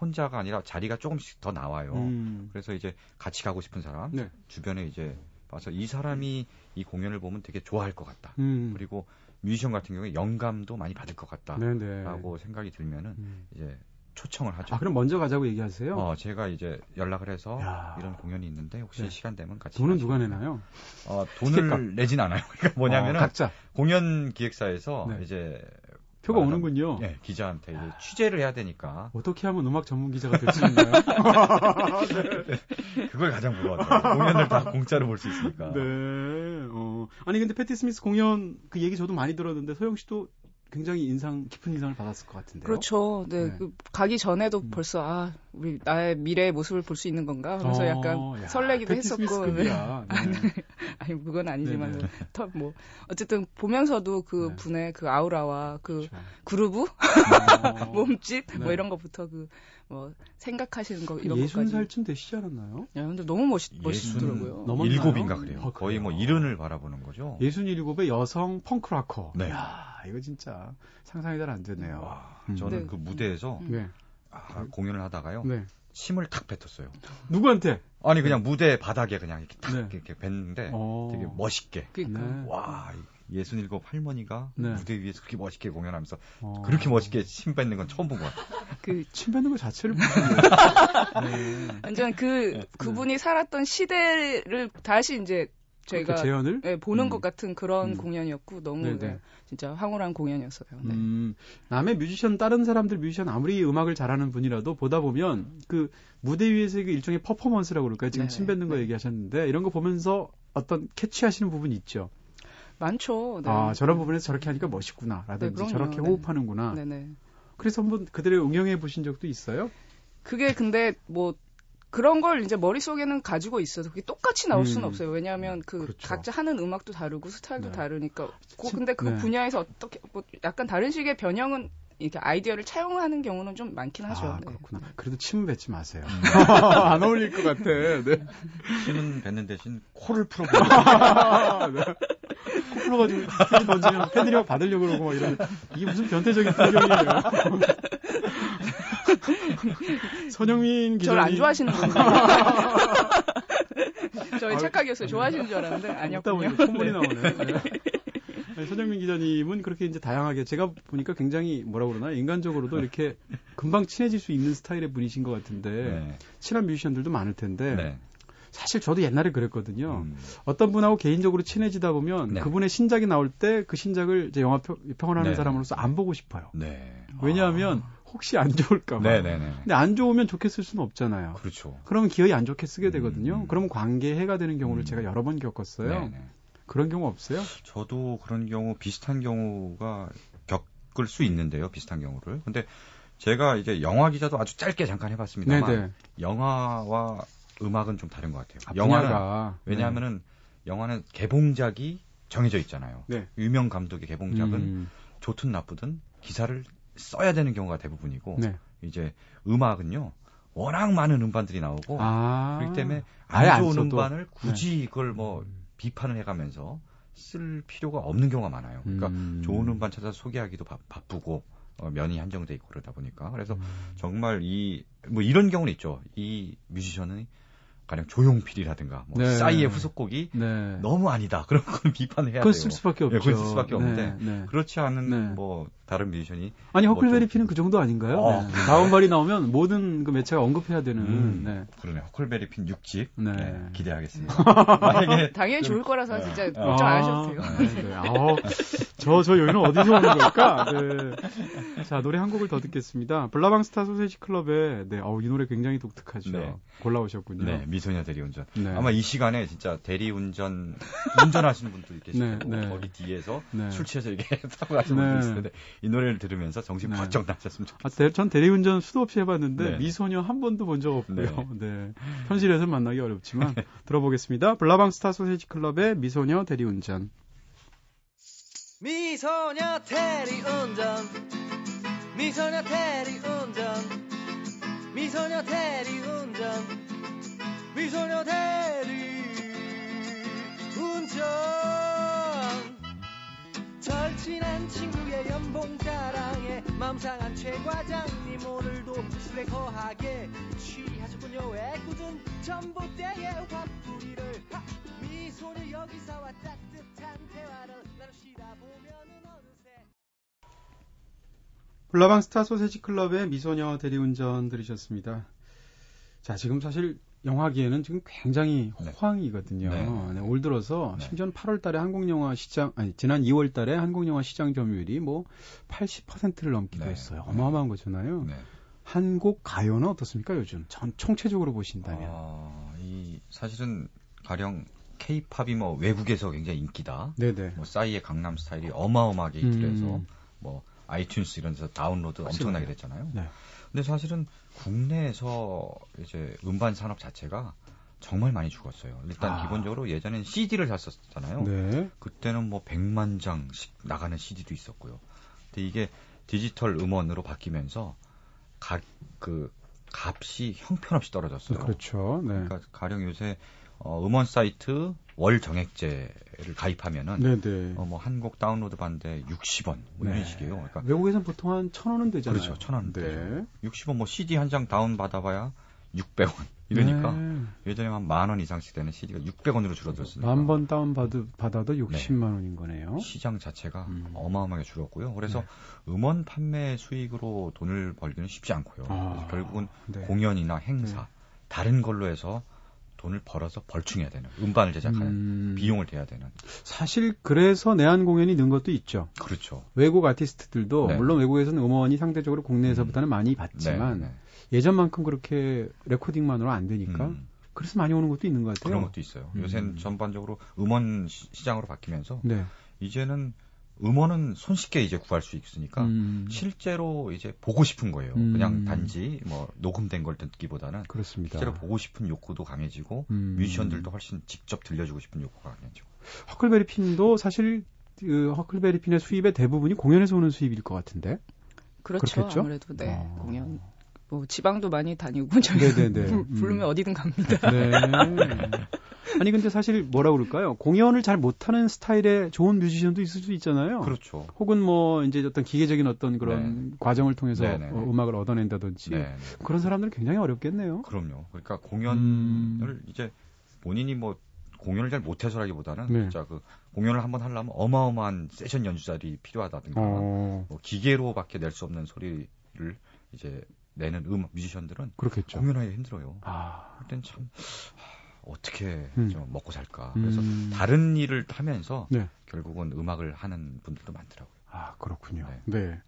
혼자가 아니라 자리가 조금씩 더 나와요. 음. 그래서 이제 같이 가고 싶은 사람 네. 주변에 이제 와서 이 사람이 이 공연을 보면 되게 좋아할 것 같다. 음. 그리고 뮤지션 같은 경우에 영감도 많이 받을 것 네네. 같다라고 생각이 들면은 음. 이제 초청을 하죠. 아, 그럼 먼저 가자고 얘기하세요? 어, 제가 이제 연락을 해서 야. 이런 공연이 있는데 혹시 네. 시간 되면 같이 돈은 누가 내나요? 어, 돈을. 내진 않아요. 그러니까 뭐냐면은 어, 각자 공연 기획사에서 네. 이제 표가 말하자면- 오는군요. 예, 기자한테 이제 취재를 해야 되니까 어떻게 하면 음악 전문 기자가 될 수 있나요? 그걸 가장 부러워하죠. 공연을 다 공짜로 볼 수 있으니까. 네. 어. 아니 근데 패티 스미스 공연 그 얘기 저도 많이 들었는데 소영 씨도 굉장히 인상 깊은 인상을 받았을 것 같은데요. 그렇죠. 네, 네. 그 가기 전에도 음. 벌써 아 우리 나의 미래의 모습을 볼 수 있는 건가 하면서 어, 약간 야, 설레기도 했었고. 스미스급이야. 네. 아니 그건 아니지만. 더뭐 어쨌든 보면서도 그 네. 분의 그 아우라와 그 그렇죠. 그루브 어. 몸짓 네. 뭐 이런 것부터 그 뭐 생각하시는 거 이런 예순 것까지. 살쯤 되시지 않았나요? 야, 근데 너무 멋있 멋있더라고요. 일곱인가 그래요. 아, 거의 뭐? 이른을 바라보는 거죠. 예순 일곱의 여성 펑크라커. 네. 야 이거 진짜 상상이 잘 안 되네요. 와, 음. 저는 네. 그 무대에서 음. 네. 아, 공연을 하다가요. 네. 침을 탁 뱉었어요. 누구한테? 아니 그냥 무대 바닥에 그냥 이렇게 탁 네. 이렇게 뱉는데 어. 되게 멋있게. 그러니까 네. 와, 예순일곱 할머니가 네. 무대 위에서 그렇게 멋있게 공연하면서 어. 그렇게 멋있게 침 뱉는 건 처음 본 것 같아요. 그침 뱉는 것 자체를. 네. 완전 그 그분이 살았던 시대를 다시 이제 저희가 그렇게 재현을 예, 보는 음. 것 같은 그런 음. 공연이었고 너무 네네. 예, 진짜 황홀한 공연이었어요. 네. 음, 남의 뮤지션, 다른 사람들 뮤지션 아무리 음악을 잘하는 분이라도 보다 보면 그 무대 위에서 그 일종의 퍼포먼스라고 그럴까요? 지금. 침 뱉는 거 네. 얘기하셨는데 이런 거 보면서 어떤 캐치하시는 부분이 있죠. 많죠. 네. 아, 저런 부분에서 저렇게 하니까 멋있구나. 라든지 네. 저렇게 네. 호흡하는구나. 네네. 그래서 한번 그들을 응용해 보신 적도 있어요? 그게 근데 뭐 그런 걸 이제 머릿속에는 가지고 있어서 그게 똑같이 나올 수는 음. 없어요. 왜냐하면 그 그렇죠. 각자 하는 음악도 다르고 스타일도 네. 다르니까. 그 진- 근데 그 네. 분야에서 어떻게 뭐 약간 다른 식의 변형은 이렇게 아이디어를 차용하는 경우는 좀 많긴 하죠. 아, 네. 그렇구나. 그래도 침은 뱉지 마세요. 음. 안 어울릴 것 같아. 네. 침은 뱉는 대신 코를 풀어보는 네. 코 풀어가지고 팬이 던지면 팬들이 막 받으려고 그러고 막 이러면 이게 무슨 변태적인 풍경이에요. 선영민 기자님. 저를 안 좋아하시는군요. 저희 아유, 착각이었어요. 좋아하시는 줄 알았는데 아니었군요. 보니까 콧물이 나오네. 네. 손정민 기자님은 그렇게 이제 다양하게 제가 보니까 굉장히 뭐라 그러나 인간적으로도 이렇게 금방 친해질 수 있는 스타일의 분이신 것 같은데 네. 친한 뮤지션들도 많을 텐데 네. 사실 저도 옛날에 그랬거든요. 음. 어떤 분하고 개인적으로 친해지다 보면 네. 그분의 신작이 나올 때 그 신작을 이제 영화 평- 평을 하는 네. 사람으로서 안 보고 싶어요. 네. 왜냐하면 혹시 안 좋을까봐. 네네네. 근데 안 좋으면 좋게 쓸 수는 없잖아요. 그렇죠. 그러면 기어이 안 좋게 쓰게 되거든요. 음. 그러면 관계에 해가 되는 경우를 음. 제가 여러 번 겪었어요. 그런 경우 없어요? 저도 그런 경우 비슷한 경우가 겪을 수 있는데요. 비슷한 경우를. 근데 제가 이제 영화 기자도 아주 짧게 잠깐 해봤습니다만 네네. 영화와 음악은 좀 다른 것 같아요. 아, 영화는. 왜냐하면은 영화는 개봉작이 정해져 있잖아요. 네. 유명 감독의 개봉작은 음, 좋든 나쁘든 기사를 써야 되는 경우가 대부분이고 네. 이제 음악은요 워낙 많은 음반들이 나오고 아. 그렇기 때문에 안안 좋은 써도. 음반을 굳이 그걸 뭐 비판을 해가면서 쓸 필요가 없는 경우가 많아요. 그러니까 음. 좋은 음반 찾아서 소개하기도 바, 바쁘고 어, 면이 한정돼 있고 그러다 보니까 그래서 음. 정말 이 뭐 이런 경우는 있죠. 이 뮤지션은 가령 조용필이라든가 뭐 네. 싸이의 후속곡이 네. 너무 아니다. 그런 건 비판을 해야 그건 돼요. 쓸 수밖에 예, 없죠. 그건 쓸 수밖에 없는데 네, 네. 그렇지 않은 네. 뭐 다른 뮤지션이 아니 뭐 허클베리 좀- 피는 그 정도 아닌가요? 어, 네. 그런가요? 다운발이 나오면 모든 그 매체가 언급해야 되는. 음, 네. 그러네. 허클베리 핀 6집 네. 네, 기대하겠습니다. 만약에 당연히 좀- 좋을 거라서 네. 진짜 아. 걱정 안 하셔도 돼요. 네, 네. 아우, 저, 저 여유는 어디서 오는 걸까? 네. 자, 노래 한 곡을 더 듣겠습니다. 블라방스타 소세지 클럽의, 네, 어우, 이 노래 굉장히 독특하죠. 네. 골라오셨군요. 네, 미소녀 대리운전. 네. 아마 이 시간에 진짜 대리운전 운전하시는 분들 계실 네, 거고 네. 거기 뒤에서 네. 술 취해서 이렇게 타고 가시는 네. 분들 있을 텐데 이 노래를 들으면서 정신 네. 바짝 나셨으면 좋겠어요. 아, 대- 전 대리운전 수도 없이 해봤는데 네. 미소녀 한 번도 본 적 없고요. 네. 현실에서 만나기 어렵지만 들어보겠습니다. 블라방스타 소세지 클럽의 미소녀 대리운전. 미소녀 대리운전 미소녀 대리운전 미소녀 대리운전 미소녀 대리 운전 절친한 친구의 연봉 자랑에 맘 상한 최 과장님 오늘도 술에 거하게 취하셨군요. 애꿎은 전봇대의 화풀이를. 하! 미소녀 여기서와 따뜻한 대화를 나누시다. 보면은 어느새. 블라방스타 소세지 클럽의 미소녀 대리운전 들으셨습니다. 자, 지금 사실 영화기에는 지금 굉장히 네. 호황이거든요. 네. 네, 올 들어서 네. 심지어 8월 달에 한국 영화 시장 아니 지난 2월 달에 한국 영화 시장 점유율이 뭐 80%를 넘기도 네. 했어요. 어마어마한 거잖아요. 네. 한국 가요는 어떻습니까, 요즘? 전 총체적으로 보신다면. 아, 이 사실은 가령 K-팝이 뭐 외국에서 굉장히 인기다. 네네. 뭐 싸이의 강남 스타일이 어마어마하게 인기를 해서 음. 뭐 아이튠스 이런 데서 다운로드 확실하네요. 엄청나게 됐잖아요. 네. 근데 사실은 국내에서 이제 음반 산업 자체가 정말 많이 죽었어요. 일단 아. 기본적으로 예전엔 CD를 샀었잖아요. 네. 그때는 뭐 100만 장씩 나가는 CD도 있었고요. 근데 이게 디지털 음원으로 바뀌면서 가, 그 값이 형편없이 떨어졌어요. 그렇죠. 네. 그러니까 가령 요새 어, 음원 사이트 월 정액제를 가입하면은 네네. 어, 뭐 한 곡 다운로드 받는데 60원 뭐 이런 네. 식이에요. 그러니까 외국에선 보통 한 천 원은 되잖아요. 그렇죠. 천 원. 네. 60원 뭐 CD 한 장 다운 받아 봐야 600원. 이러니까 네. 예전에 한 만 원 이상씩 되는 CD가 600원으로 줄어들었으니까 만 번 다운 받, 받아도 60만 원인 거네요. 시장 자체가 음. 어마어마하게 줄었고요. 그래서 음원 판매 수익으로 돈을 벌기는 쉽지 않고요. 아, 그래서 결국은 네. 공연이나 행사 네. 다른 걸로 해서 돈을 벌어서 벌충해야 되는 음반을 제작하는 음, 비용을 대야 되는 사실 그래서 내한 공연이 는 것도 있죠. 그렇죠. 외국 아티스트들도 네. 물론 외국에서는 음원이 상대적으로 국내에서보다는 많이 받지만 네, 네. 예전만큼 그렇게 레코딩만으로 안 되니까 음, 그래서 많이 오는 것도 있는 것 같아요. 그런 것도 있어요. 음. 요새는 전반적으로 음원 시- 시장으로 바뀌면서 네. 이제는 음원은 손쉽게 이제 구할 수 있으니까 음, 실제로 이제 보고 싶은 거예요. 음. 그냥 단지 뭐 녹음된 걸 듣기보다는 그렇습니다. 실제로 보고 싶은 욕구도 강해지고 음. 뮤지션들도 훨씬 직접 들려주고 싶은 욕구가 강해지고. 허클베리 핀도 사실 그 허클베리 핀의 수입의 대부분이 공연에서 오는 수입일 것 같은데. 그렇죠. 그렇겠죠? 아무래도 네. 어. 공연 뭐 지방도 많이 다니고 저희 부르면 음. 어디든 갑니다. 네. 아니 근데 사실 뭐라 그럴까요? 공연을 잘 못하는 스타일의 좋은 뮤지션도 있을 수 있잖아요. 그렇죠. 혹은 뭐 이제 어떤 기계적인 어떤 그런 과정을 통해서 네네네. 어, 음악을 얻어낸다든지 네, 네. 그런 사람들은 굉장히 어렵겠네요. 그럼요. 그러니까 공연을 음. 이제 본인이 뭐 공연을 잘 못해서라기보다는 네. 진짜 그 공연을 한번 하려면 어마어마한 세션 연주자들이 필요하다든가 어, 뭐 기계로밖에 낼 수 없는 소리를 이제 내는 음 뮤지션들은 그렇겠죠. 공연하기 힘들어요. 아, 그럴 땐참 어떻게 음. 좀 먹고 살까. 그래서 음. 다른 일을 하면서 네. 결국은 음악을 하는 분들도 많더라고요. 아, 그렇군요. 네.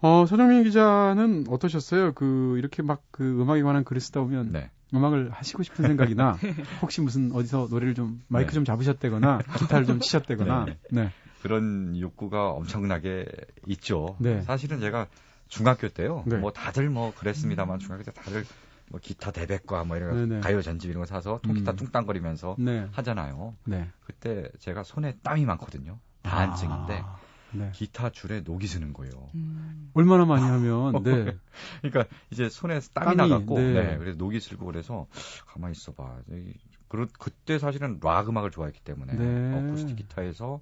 어, 서정민 기자는 어떠셨어요? 그, 이렇게 막 그 음악에 관한 글을 쓰다 보면 네. 음악을 하시고 싶은 생각이나 혹시 무슨 어디서 노래를 좀 마이크 네. 좀 잡으셨다거나 기타를 좀 치셨다거나 네. 네. 그런 욕구가 엄청나게 있죠. 네. 사실은 제가 중학교 때요. 네. 뭐 다들 뭐 그랬습니다만 중학교 때 다들 뭐 기타 대백과 뭐 이런 네네. 가요 전집 이런 거 사서 통기타 음. 뚱땅거리면서 네. 하잖아요. 네. 그때 제가 손에 땀이 많거든요. 다한증인데 아, 네. 기타 줄에 녹이 스는 거예요. 음. 얼마나 많이 하면 네. 그러니까 이제 손에 땀이, 땀이, 나갖고 네. 네. 그래서 녹이 슬고 그래서 가만히 있어봐. 이- 그러, 그때 사실은 락 음악을 좋아했기 때문에 네. 어쿠스틱 기타에서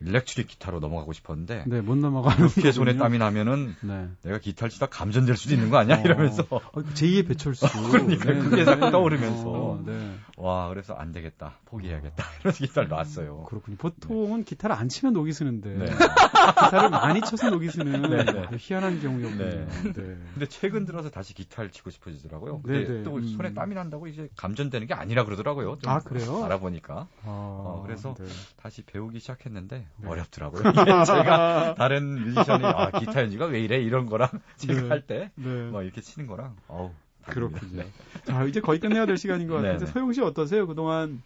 일렉트릭 기타로 넘어가고 싶었는데 네, 못 넘어가는 이렇게 손에. 땀이 나면은 네. 내가 기타를 치다 감전될 수도 있는 거 아니야 어. 이러면서 어, 제2의 배철수. 그러니까 그게 자꾸 떠오르면서. 어, 네. 와 그래서 안 되겠다 포기해야겠다 이러면서 기타를 놨어요. 그렇군요. 보통은 기타를 안 치면 녹이 쓰는데 네. 기타를 많이 쳐서 녹이 쓰는 네, 네. 희한한 경우였군요. 네. 네. 근데 최근 들어서 다시 기타를 치고 싶어지더라고요. 네, 근데 네. 또 음. 손에 땀이 난다고 이제 감전되는 게 아니라 그러더라고요. 좀 아, 그래요? 알아보니까 아, 어, 그래서 네. 다시 배우기 시작했는데 네. 어렵더라고요. 이게 제가 다른 뮤지션이 아 기타 연주가 왜 이래 이런 거랑 제가 네. 할때뭐 네. 이렇게 치는 거랑 어우. 그렇군요. 네. 자, 이제 거의 끝내야 될 시간인 것 같은데 네, 네. 소영 씨 어떠세요? 그동안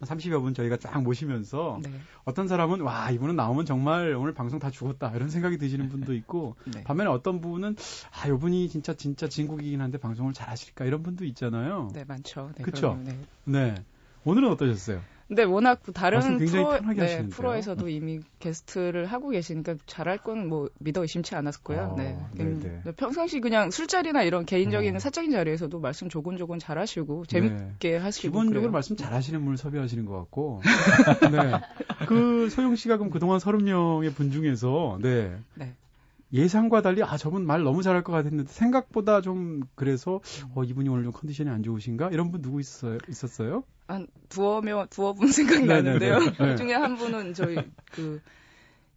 30여 분 저희가 쫙 모시면서 네. 어떤 사람은 와 이분은 나오면 정말 오늘 방송 다 죽었다 이런 생각이 드시는 분도 있고 네. 반면에 어떤 분은 아 이분이 진짜 진짜 진국이긴 한데 방송을 잘 하실까 이런 분도 있잖아요. 네, 많죠. 네, 그쵸? 그럼요. 네. 네. 오늘은 어떠셨어요? 근데 워낙 다른 프로, 네. 프로에서도 이미 게스트를 하고 계시니까 잘할 건 뭐 믿어 의심치 않았고요. 아, 네. 네네. 음, 네, 평상시 그냥 술자리나 이런 개인적인 음. 사적인 자리에서도 말씀 조곤조곤 잘하시고 재밌게 하시고 기본적으로 그래요. 말씀 잘하시는 분을 섭외하시는 것 같고. 네. 그 소영 씨가 그럼 그동안 30명의 분 중에서 네. 네. 예상과 달리 아 저분 말 너무 잘할 것 같았는데 생각보다 좀 그래서 어 이분이 오늘 좀 컨디션이 안 좋으신가 이런 분 누구 있어요? 있었어요? 한 두어 명, 두어 분 생각이 네네네. 나는데요. 네. 그 중에 한 분은 저희 그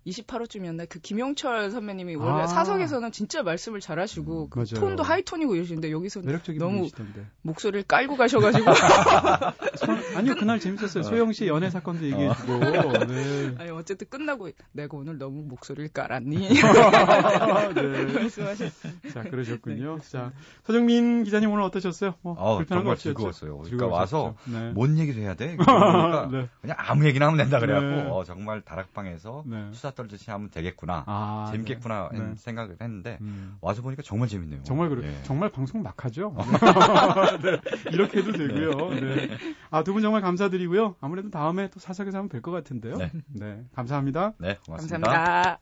28호쯤이었나 그 김용철 선배님이 원래 아. 사석에서는 진짜 말씀을 잘하시고 그. 톤도 하이톤이고 이러시는데 여기서 너무 분이시던데. 목소리를 깔고 가셔가지고 소- 아니요 그날 재밌었어요. 소영 씨 연애 사건도 얘기해주고. 네. 아니 어쨌든 끝나고 내가 오늘 너무 목소리를 깔았니? 네. 말씀하셨. 자 그러셨군요. 자 서정민 기자님 오늘 어떠셨어요? 뭐 어, 불편한 거 정말 없으셨죠? 즐거웠어요. 그러니까 와서? 네. 뭔 얘기를 해야 돼? 그러니까 네. 그냥 아무 얘기나 하면 된다 그래갖고 네. 어, 정말 다락방에서 네. 수다 떨듯이 하면 되겠구나 아, 재밌겠구나 네. 네. 생각을 했는데 음. 와서 보니까 정말 재밌네요. 정말 그래. 예. 정말 방송 막 하죠. 네, 이렇게 해도 되고요. 네. 아, 두 분 정말 감사드리고요. 아무래도 다음에 또 사석에서 하면 될 것 같은데요. 네. 감사합니다. 네, 고맙습니다. 감사합니다.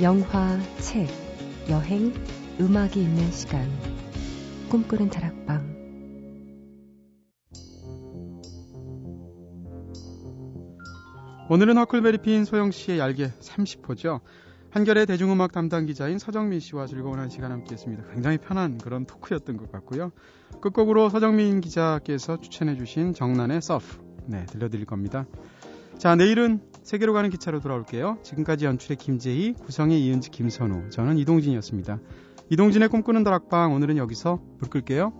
영화, 책, 여행, 음악이 있는 시간. 꿈꾸는 다락방. 오늘은 허클베리 핀 소영 씨의 얄개 30호죠. 한결의 대중음악 담당 기자인 서정민 씨와 즐거운 한 시간 함께 했습니다. 굉장히 편한 그런 토크였던 것 같고요. 끝곡으로 서정민 기자께서 추천해 주신 정란의 서프. 네, 들려드릴 겁니다. 자, 내일은 세계로 가는 기차로 돌아올게요. 지금까지 연출의 김재희, 구성의 이은지, 김선우, 저는 이동진이었습니다. 이동진의 꿈꾸는 다락방 오늘은 여기서 불 끌게요.